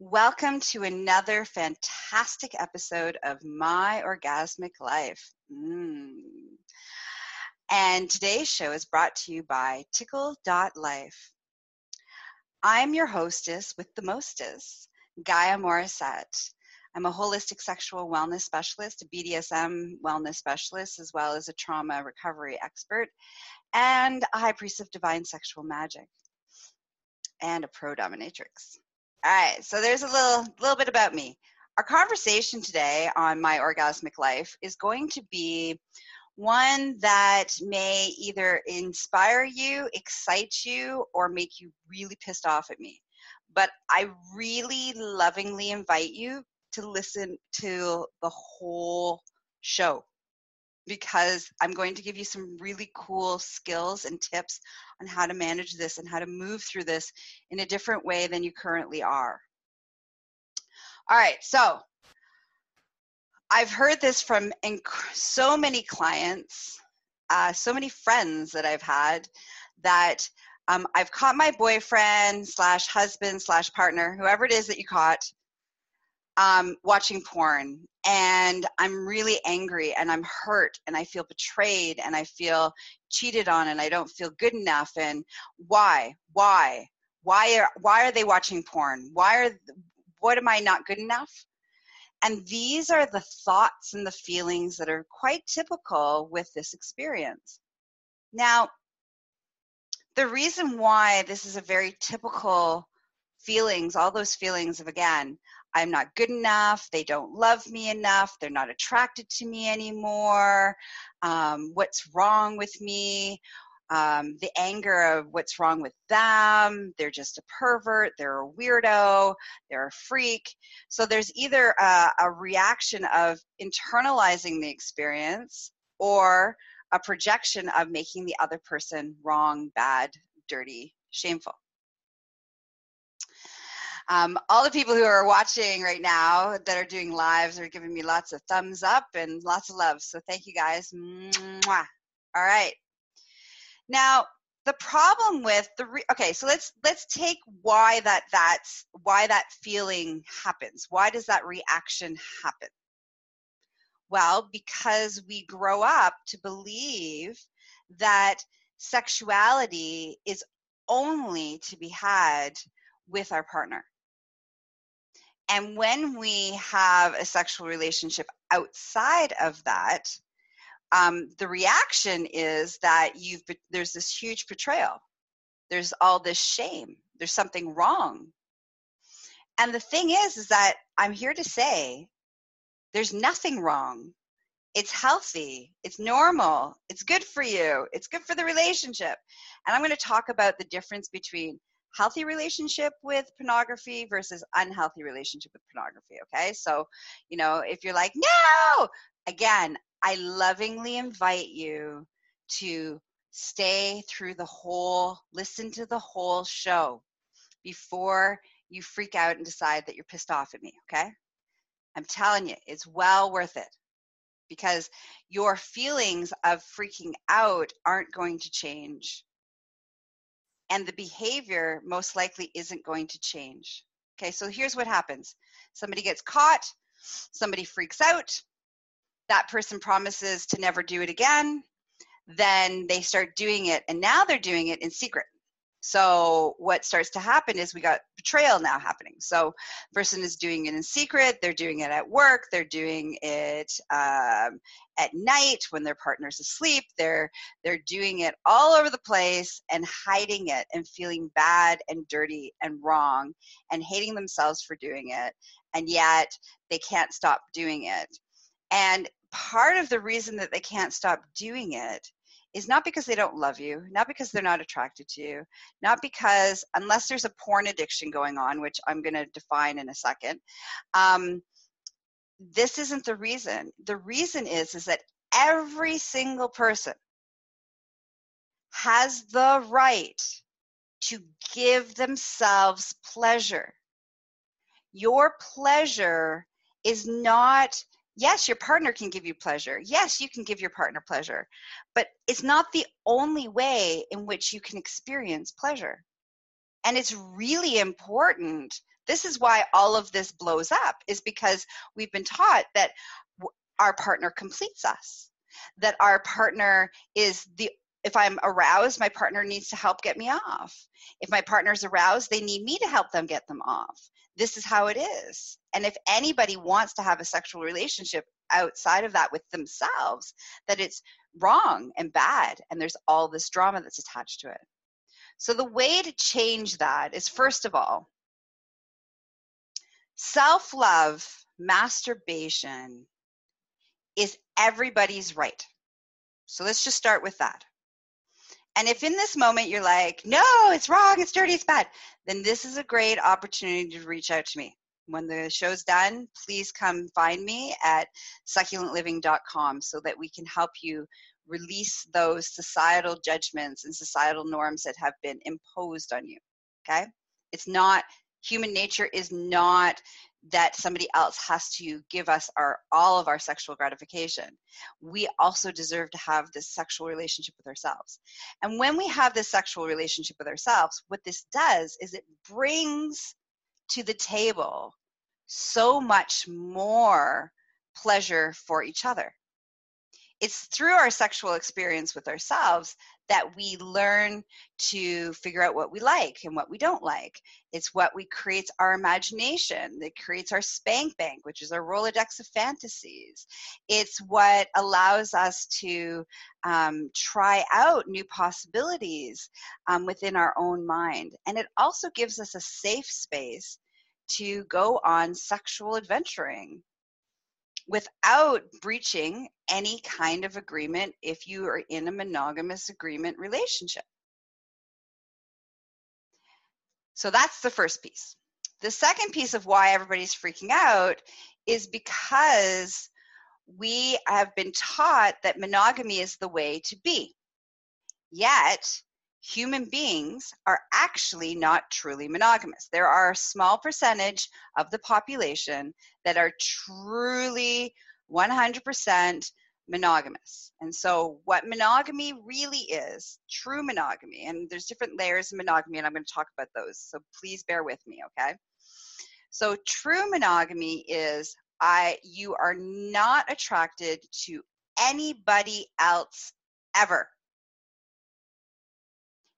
Welcome to another fantastic episode of My Orgasmic Life. Mm. And today's show is brought to you by Tickle.life. I'm your hostess with the mostest, Gaia Morissette. I'm a holistic sexual wellness specialist, a BDSM wellness specialist, as well as a trauma recovery expert, and a high priest of divine sexual magic, and a pro dominatrix. All right, so there's a little little bit about me. Our conversation today on my orgasmic life is going to be one that may either inspire you, excite you, or make you really pissed off at me. But I really lovingly invite you to listen to the whole show because I'm going to give you some really cool skills and tips on how to manage this and how to move through this in a different way than you currently are. All right, so I've heard this from inc- so many clients, uh, so many friends that I've had that um, I've caught my boyfriend slash husband slash partner, whoever it is that you caught, um, watching porn and I'm really angry and I'm hurt and I feel betrayed and I feel cheated on and I don't feel good enough and why? Why? Why are why are they watching porn? Why are what am I not good enough? And these are the thoughts and the feelings that are quite typical with this experience. Now the reason why this is a very typical feelings all those feelings of again I'm not good enough. They don't love me enough. They're not attracted to me anymore. Um, what's wrong with me? Um, the anger of what's wrong with them. They're just a pervert. They're a weirdo. They're a freak. So there's either a, a reaction of internalizing the experience or a projection of making the other person wrong, bad, dirty, shameful. Um, all the people who are watching right now that are doing lives are giving me lots of thumbs up and lots of love. So thank you guys. Mwah. All right. Now, the problem with the re- okay so let's let's take why that that's why that feeling happens why does that reaction happen well because we grow up to believe that sexuality is only to be had with our partner and when we have a sexual relationship outside of that, um, the reaction is that you've there's this huge betrayal. There's all this shame. There's something wrong. And the thing is, is that I'm here to say there's nothing wrong. It's healthy. It's normal. It's good for you. It's good for the relationship. And I'm going to talk about the difference between healthy relationship with pornography versus unhealthy relationship with pornography okay? So you know if you're like no! Again i lovingly invite you to stay through the whole listen to the whole show before you freak out and decide that you're pissed off at me okay? I'm telling you it's well worth it because your feelings of freaking out aren't going to change and the behavior most likely isn't going to change. Okay, so here's what happens somebody gets caught, somebody freaks out, that person promises to never do it again, then they start doing it, and now they're doing it in secret. So what starts to happen is we got betrayal now happening. So person is doing it in secret. They're doing it at work. They're doing it um, at night when their partner's asleep. They're they're doing it all over the place and hiding it and feeling bad and dirty and wrong and hating themselves for doing it. And yet they can't stop doing it. And part of the reason that they can't stop doing it is not because they don't love you, not because they're not attracted to you, not because, unless there's a porn addiction going on, which I'm going to define in a second, um, this isn't the reason. The reason is, is that every single person has the right to give themselves pleasure. Your pleasure is not yes, your partner can give you pleasure. Yes, you can give your partner pleasure. But it's not the only way in which you can experience pleasure. And it's really important. This is why all of this blows up, is because we've been taught that our partner completes us, that our partner is the if I'm aroused, my partner needs to help get me off. If my partner's aroused, they need me to help them get them off. This is how it is. And if anybody wants to have a sexual relationship outside of that with themselves, that it's wrong and bad, and there's all this drama that's attached to it. So, the way to change that is first of all, self love, masturbation is everybody's right. So, let's just start with that. And if in this moment you're like, no, it's wrong, it's dirty, it's bad, then this is a great opportunity to reach out to me. When the show's done, please come find me at succulentliving.com so that we can help you release those societal judgments and societal norms that have been imposed on you. Okay? It's not, human nature is not that somebody else has to give us our all of our sexual gratification. We also deserve to have this sexual relationship with ourselves. And when we have this sexual relationship with ourselves what this does is it brings to the table so much more pleasure for each other. It's through our sexual experience with ourselves that we learn to figure out what we like and what we don't like. It's what we creates our imagination. that creates our spank bank, which is our Rolodex of fantasies. It's what allows us to um, try out new possibilities um, within our own mind. And it also gives us a safe space to go on sexual adventuring without breaching any kind of agreement if you are in a monogamous agreement relationship. So that's the first piece. The second piece of why everybody's freaking out is because we have been taught that monogamy is the way to be. Yet, human beings are actually not truly monogamous. There are a small percentage of the population that are truly 100% monogamous. And so, what monogamy really is, true monogamy, and there's different layers of monogamy, and I'm going to talk about those. So, please bear with me, okay? So, true monogamy is I you are not attracted to anybody else ever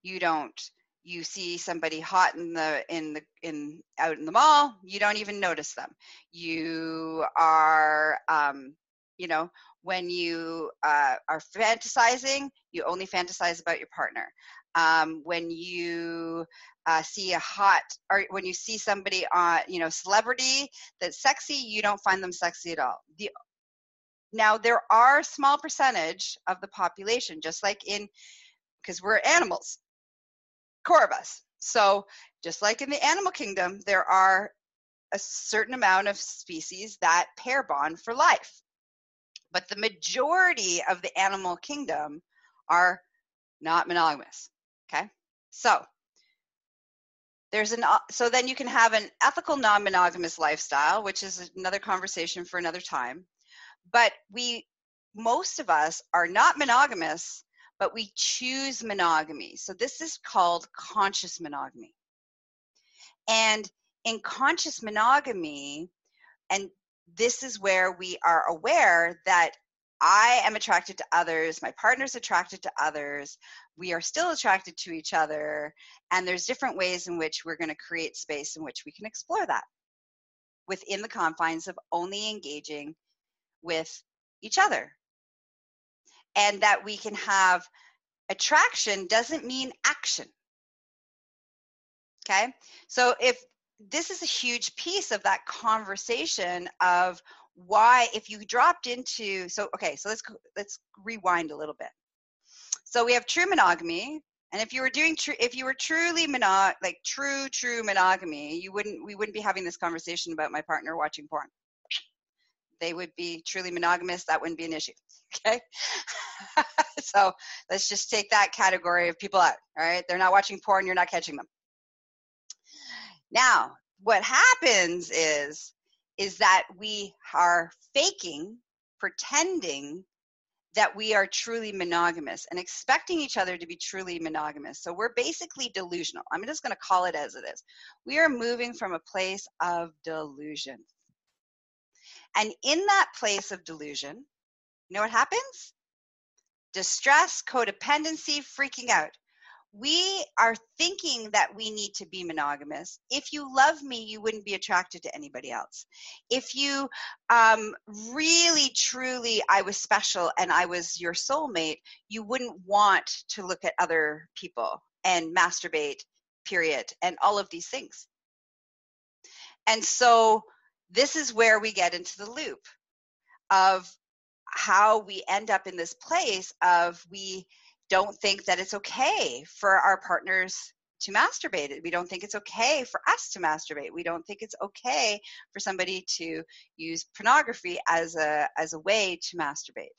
you don't you see somebody hot in the in the in out in the mall you don't even notice them. You are um you know when you uh, are fantasizing you only fantasize about your partner. Um, when you uh, see a hot or when you see somebody on you know celebrity that's sexy you don't find them sexy at all. The now there are small percentage of the population just like in because we're animals Corvus. So, just like in the animal kingdom, there are a certain amount of species that pair bond for life. But the majority of the animal kingdom are not monogamous. Okay? So, there's an so then you can have an ethical non-monogamous lifestyle, which is another conversation for another time. But we most of us are not monogamous but we choose monogamy. So this is called conscious monogamy. And in conscious monogamy, and this is where we are aware that I am attracted to others, my partner's attracted to others, we are still attracted to each other, and there's different ways in which we're going to create space in which we can explore that within the confines of only engaging with each other and that we can have attraction doesn't mean action. Okay? So if this is a huge piece of that conversation of why if you dropped into so okay so let's let's rewind a little bit so we have true monogamy and if you were doing true if you were truly monog like true true monogamy you wouldn't we wouldn't be having this conversation about my partner watching porn they would be truly monogamous, that wouldn't be an issue. Okay. so let's just take that category of people out. All right. They're not watching porn, you're not catching them. Now, what happens is is that we are faking, pretending that we are truly monogamous and expecting each other to be truly monogamous. So we're basically delusional. I'm just going to call it as it is. We are moving from a place of delusion. And in that place of delusion, you know what happens? Distress, codependency, freaking out we are thinking that we need to be monogamous. If you love me, you wouldn't be attracted to anybody else. If you um, really, truly, I was special and I was your soulmate, you wouldn't want to look at other people and masturbate, period, and all of these things. And so this is where we get into the loop of how we end up in this place of we don't think that it's okay for our partners to masturbate. We don't think it's okay for us to masturbate. We don't think it's okay for somebody to use pornography as a as a way to masturbate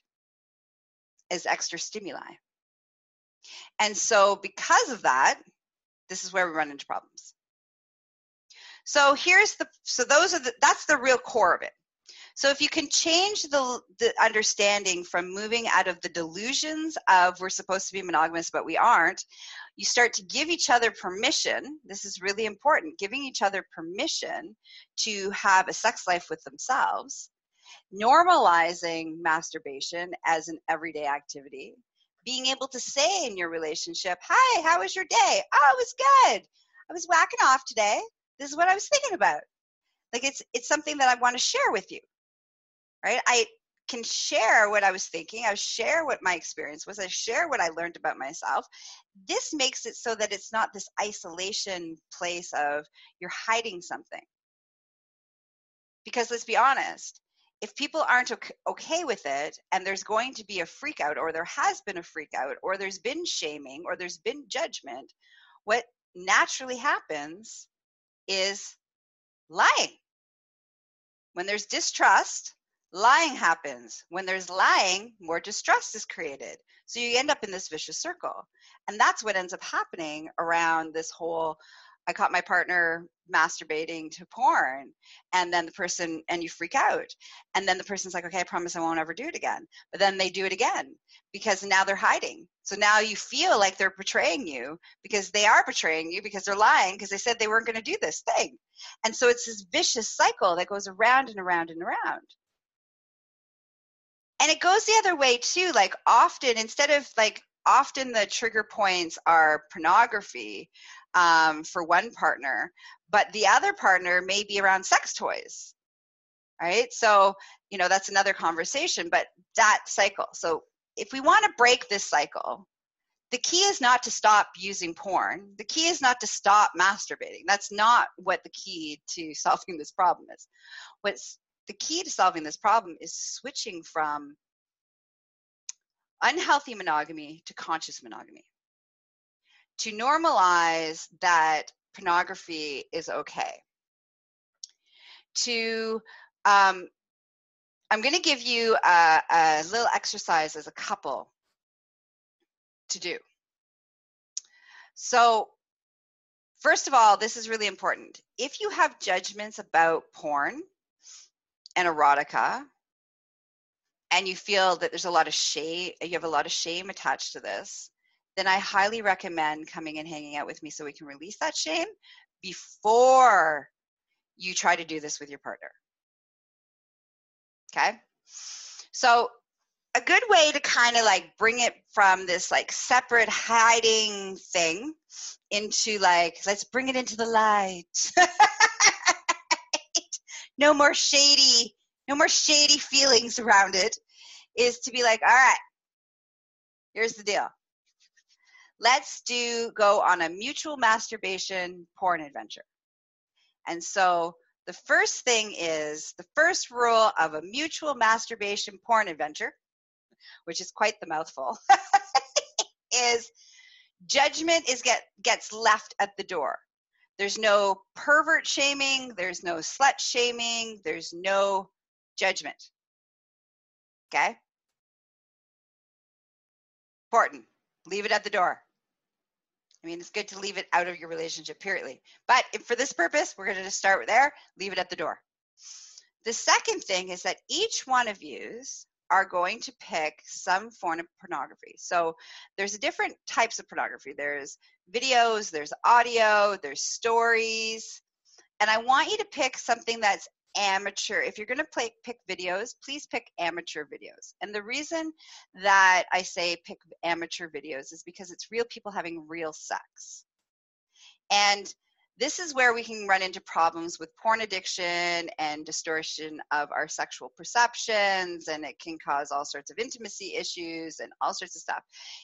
as extra stimuli. And so because of that, this is where we run into problems. So here's the so those are the that's the real core of it. So if you can change the, the understanding from moving out of the delusions of we're supposed to be monogamous but we aren't, you start to give each other permission. This is really important giving each other permission to have a sex life with themselves, normalizing masturbation as an everyday activity, being able to say in your relationship, Hi, how was your day? Oh, it was good. I was whacking off today. This is what I was thinking about. Like it's it's something that I want to share with you right? I can share what I was thinking. I share what my experience was. I share what I learned about myself. This makes it so that it's not this isolation place of you're hiding something. Because let's be honest, if people aren't okay with it and there's going to be a freak out or there has been a freak out or there's been shaming or there's been judgment, what naturally happens is lying. When there's distrust, lying happens. When there's lying, more distrust is created. So you end up in this vicious circle. And that's what ends up happening around this whole I caught my partner masturbating to porn. And then the person, and you freak out. And then the person's like, okay, I promise I won't ever do it again. But then they do it again because now they're hiding. So now you feel like they're betraying you because they are betraying you because they're lying because they said they weren't going to do this thing. And so it's this vicious cycle that goes around and around and around and it goes the other way too like often instead of like often the trigger points are pornography um, for one partner but the other partner may be around sex toys right? So you know that's another conversation but that cycle. So if we want to break this cycle the key is not to stop using porn. The key is not to stop masturbating. That's not what the key to solving this problem is. What's the key to solving this problem is switching from unhealthy monogamy to conscious monogamy. To normalize that pornography is okay. To, um, I'm going to give you a, a little exercise as a couple to do. So, first of all, this is really important. If you have judgments about porn, and erotica and you feel that there's a lot of shame you have a lot of shame attached to this then i highly recommend coming and hanging out with me so we can release that shame before you try to do this with your partner. Okay? So a good way to kind of like bring it from this like separate hiding thing into like let's bring it into the light. No more shady, no more shady feelings around it, is to be like, all right, here's the deal. Let's do go on a mutual masturbation porn adventure. And so the first thing is the first rule of a mutual masturbation porn adventure, which is quite the mouthful, is judgment is get gets left at the door. There's no pervert shaming, there's no slut shaming, there's no judgment. Okay? Important. Leave it at the door. I mean, it's good to leave it out of your relationship, period. But for this purpose, we're going to start there, leave it at the door. The second thing is that each one of yous are going to pick some form of pornography. So there's different types of pornography. There's videos, there's audio, there's stories. And I want you to pick something that's amateur. If you're going to play, pick videos, please pick amateur videos. And the reason that I say pick amateur videos is because it's real people having real sex. And this is where we can run into problems with porn addiction and distortion of our sexual perceptions and it can cause all sorts of intimacy issues and all sorts of stuff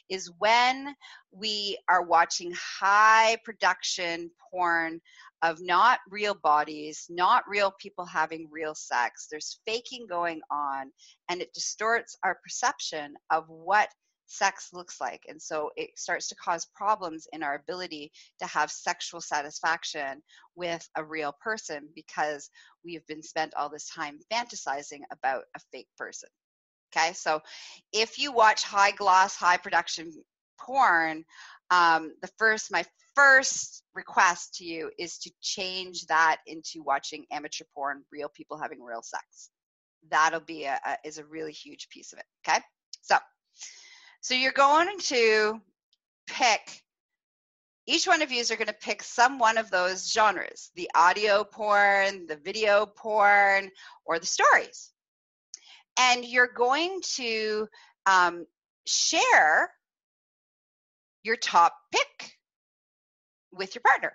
is when we are watching high production porn of not real bodies not real people having real sex there's faking going on and it distorts our perception of what sex looks like. And so it starts to cause problems in our ability to have sexual satisfaction with a real person because we've been spent all this time fantasizing about a fake person. Okay, so if you watch high gloss, high production porn, um, the first, my first request to you is to change that into watching amateur porn, real people having real sex. That'll be a, a is a really huge piece of it. Okay, so so you're going to pick, each one of you are going to pick some one of those genres the audio porn, the video porn, or the stories. And you're going to um, share your top pick with your partner.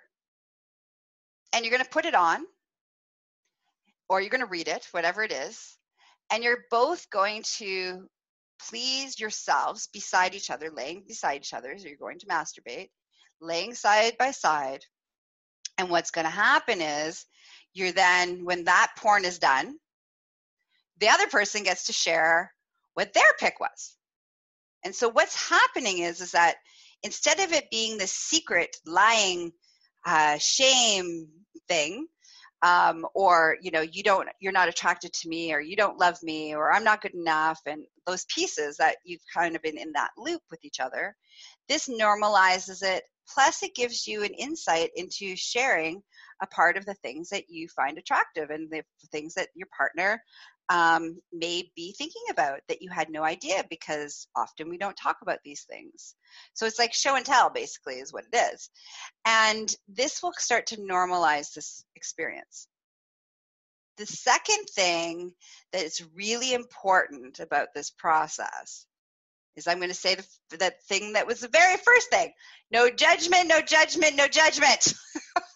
And you're going to put it on, or you're going to read it, whatever it is. And you're both going to please yourselves beside each other, laying beside each other, so you're going to masturbate, laying side by side. And what's going to happen is you're then, when that porn is done, the other person gets to share what their pick was. And so what's happening is, is that instead of it being the secret, lying, uh, shame thing, um, or you know you don't you're not attracted to me or you don't love me or i'm not good enough and those pieces that you've kind of been in that loop with each other this normalizes it. Plus it gives you an insight into sharing a part of the things that you find attractive and the things that your partner um, may be thinking about that you had no idea because often we don't talk about these things. So it's like show and tell, basically, is what it is. And this will start to normalize this experience. The second thing that is really important about this process is I'm going to say the, that thing that was the very first thing no judgment, no judgment, no judgment.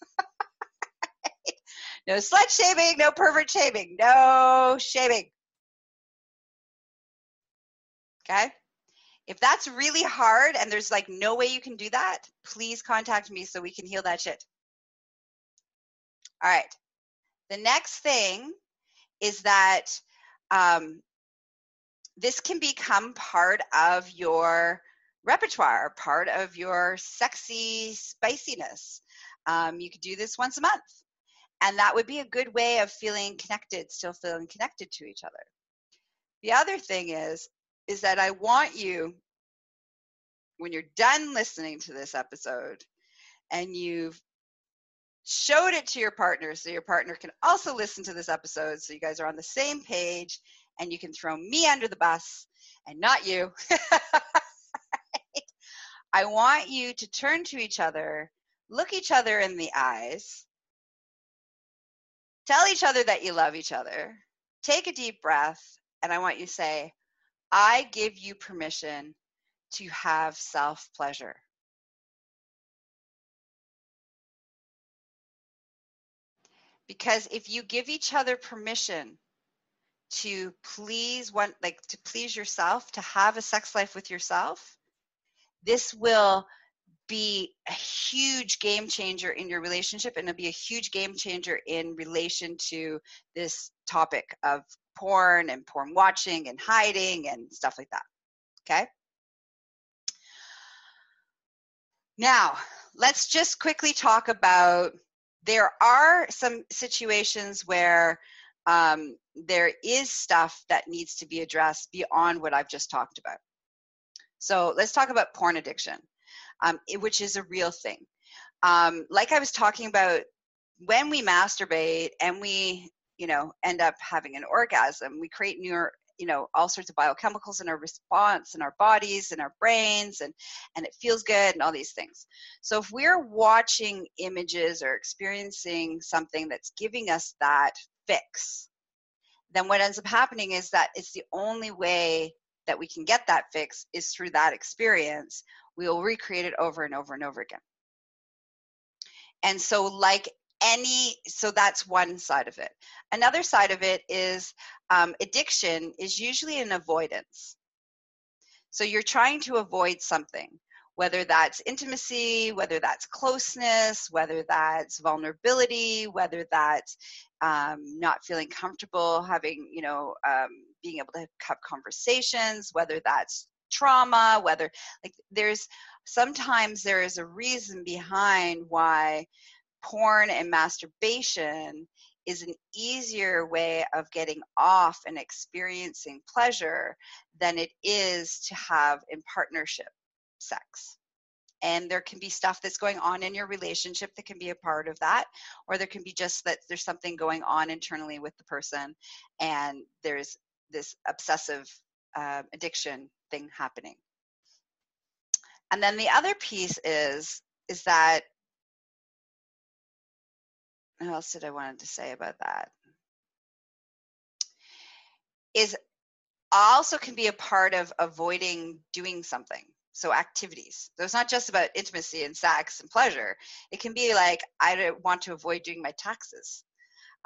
No slut shaming, no pervert shaming, no shaming. Okay? If that's really hard and there's like no way you can do that, please contact me so we can heal that shit. All right. The next thing is that um, this can become part of your repertoire, part of your sexy spiciness. Um, you could do this once a month and that would be a good way of feeling connected still feeling connected to each other. The other thing is is that i want you when you're done listening to this episode and you've showed it to your partner so your partner can also listen to this episode so you guys are on the same page and you can throw me under the bus and not you. I want you to turn to each other look each other in the eyes Tell each other that you love each other. Take a deep breath, and I want you to say, I give you permission to have self pleasure. Because if you give each other permission to please one like to please yourself, to have a sex life with yourself, this will be a huge game changer in your relationship and it'll be a huge game changer in relation to this topic of porn and porn watching and hiding and stuff like that. Okay? Now, let's just quickly talk about there are some situations where um, there is stuff that needs to be addressed beyond what I've just talked about. So let's talk about porn addiction um, which is a real thing. Um, like I was talking about, when we masturbate and we, you know, end up having an orgasm, we create new, you know all sorts of biochemicals in our response in our bodies in our brains and and it feels good and all these things so if we're watching images or experiencing something that's giving us that fix then what ends up happening is that it's the only way that we can get that fix is through that experience we will recreate it over and over and over again. And so like any so that's one side of it. Another side of it is um, addiction is usually an avoidance. So you're trying to avoid something whether that's intimacy whether that's closeness whether that's vulnerability whether that's um, not feeling comfortable having you know um, being able to have conversations whether that's trauma whether like there's sometimes there is a reason behind why porn and masturbation is an easier way of getting off and experiencing pleasure than it is to have in partnership sex. And there can be stuff that's going on in your relationship that can be a part of that, or there can be just that there's something going on internally with the person and there's this obsessive uh, addiction happening. And then the other piece is is that what else did I wanted to say about that? Is also can be a part of avoiding doing something. So activities. So it's not just about intimacy and sex and pleasure. It can be like I want to avoid doing my taxes,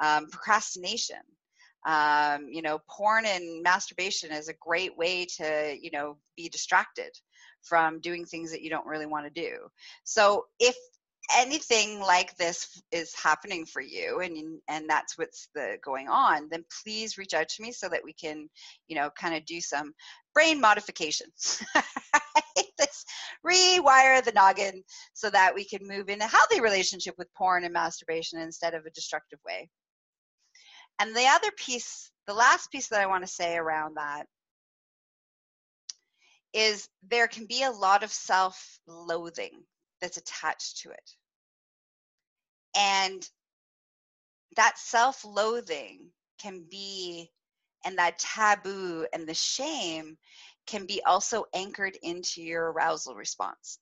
um, procrastination. Um, you know, porn and masturbation is a great way to you know be distracted from doing things that you don't really want to do. So if anything like this is happening for you and and that's what's the going on then please reach out to me so that we can you know kind of do some brain modification this rewire the noggin so that we can move in a healthy relationship with porn and masturbation instead of a destructive way and the other piece the last piece that i want to say around that is there can be a lot of self loathing that's attached to it. And that self loathing can be, and that taboo and the shame can be also anchored into your arousal response.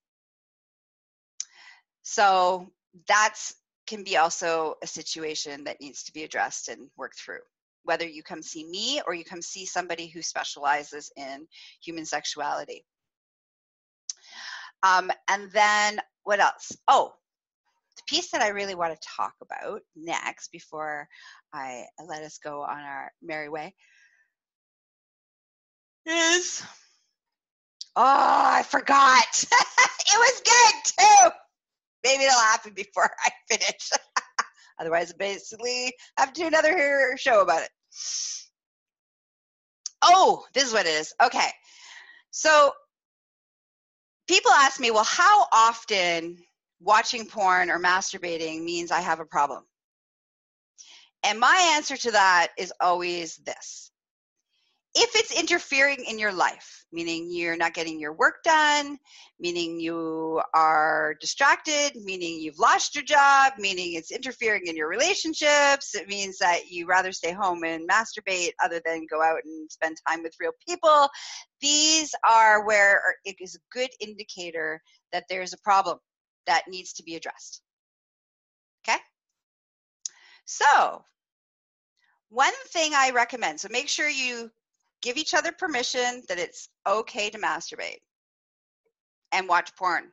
So that's can be also a situation that needs to be addressed and worked through. Whether you come see me or you come see somebody who specializes in human sexuality. Um, and then what else? Oh, the piece that I really want to talk about next before I let us go on our merry way is oh, I forgot. it was good too. Maybe it'll happen before I finish. Otherwise, basically, I have to do another show about it. Oh, this is what it is. Okay. So people ask me, well, how often watching porn or masturbating means I have a problem? And my answer to that is always this if it's interfering in your life, meaning you're not getting your work done, meaning you are distracted, meaning you've lost your job, meaning it's interfering in your relationships, it means that you rather stay home and masturbate other than go out and spend time with real people, these are where er, it is a good indicator that there's a problem that needs to be addressed. Okay? So, one thing I recommend, so make sure you give each other permission that it's okay to masturbate and watch porn.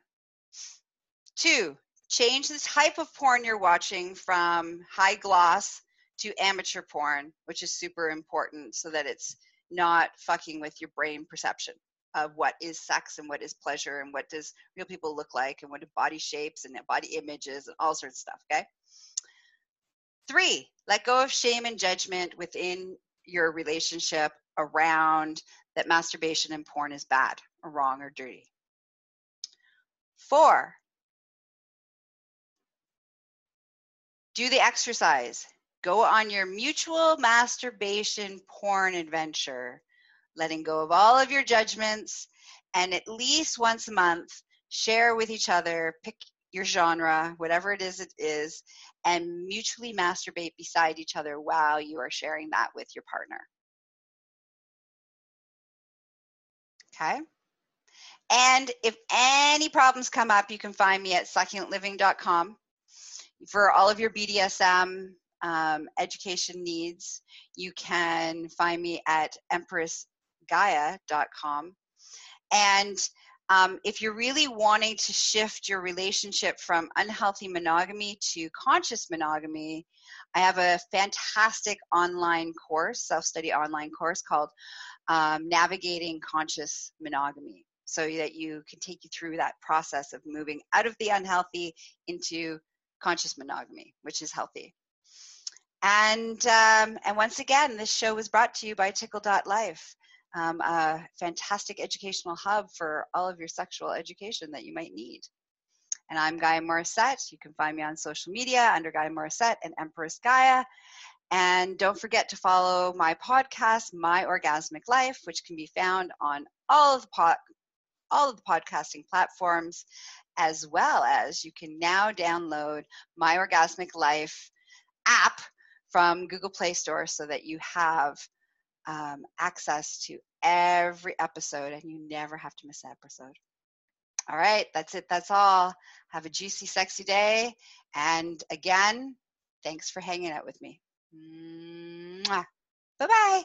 Two, change the type of porn you're watching from high gloss to amateur porn, which is super important so that it's not fucking with your brain perception of what is sex and what is pleasure and what does real people look like and what do body shapes and body images and all sorts of stuff, okay? Three, let go of shame and judgment within your relationship around that masturbation and porn is bad or wrong or dirty. Four, do the exercise. Go on your mutual masturbation porn adventure, letting go of all of your judgments, and at least once a month, share with each other, pick your genre, whatever it is, it is, and mutually masturbate beside each other while you are sharing that with your partner. Okay. And if any problems come up, you can find me at succulentliving.com for all of your BDSM um, education needs. You can find me at empressgaia.com. And um, if you're really wanting to shift your relationship from unhealthy monogamy to conscious monogamy, I have a fantastic online course, self study online course called um, Navigating Conscious Monogamy, so that you can take you through that process of moving out of the unhealthy into conscious monogamy, which is healthy. And um, and once again, this show was brought to you by Tickle.life um, a fantastic educational hub for all of your sexual education that you might need. And I'm Gaia Morissette. You can find me on social media under Gaia Morissette and Empress Gaia. And don't forget to follow my podcast, My Orgasmic Life, which can be found on all of the pod, all of the podcasting platforms, as well as you can now download My Orgasmic Life app from Google Play Store so that you have um, access to every episode and you never have to miss an episode. All right, that's it. That's all. Have a juicy, sexy day. And again, thanks for hanging out with me. Bye bye.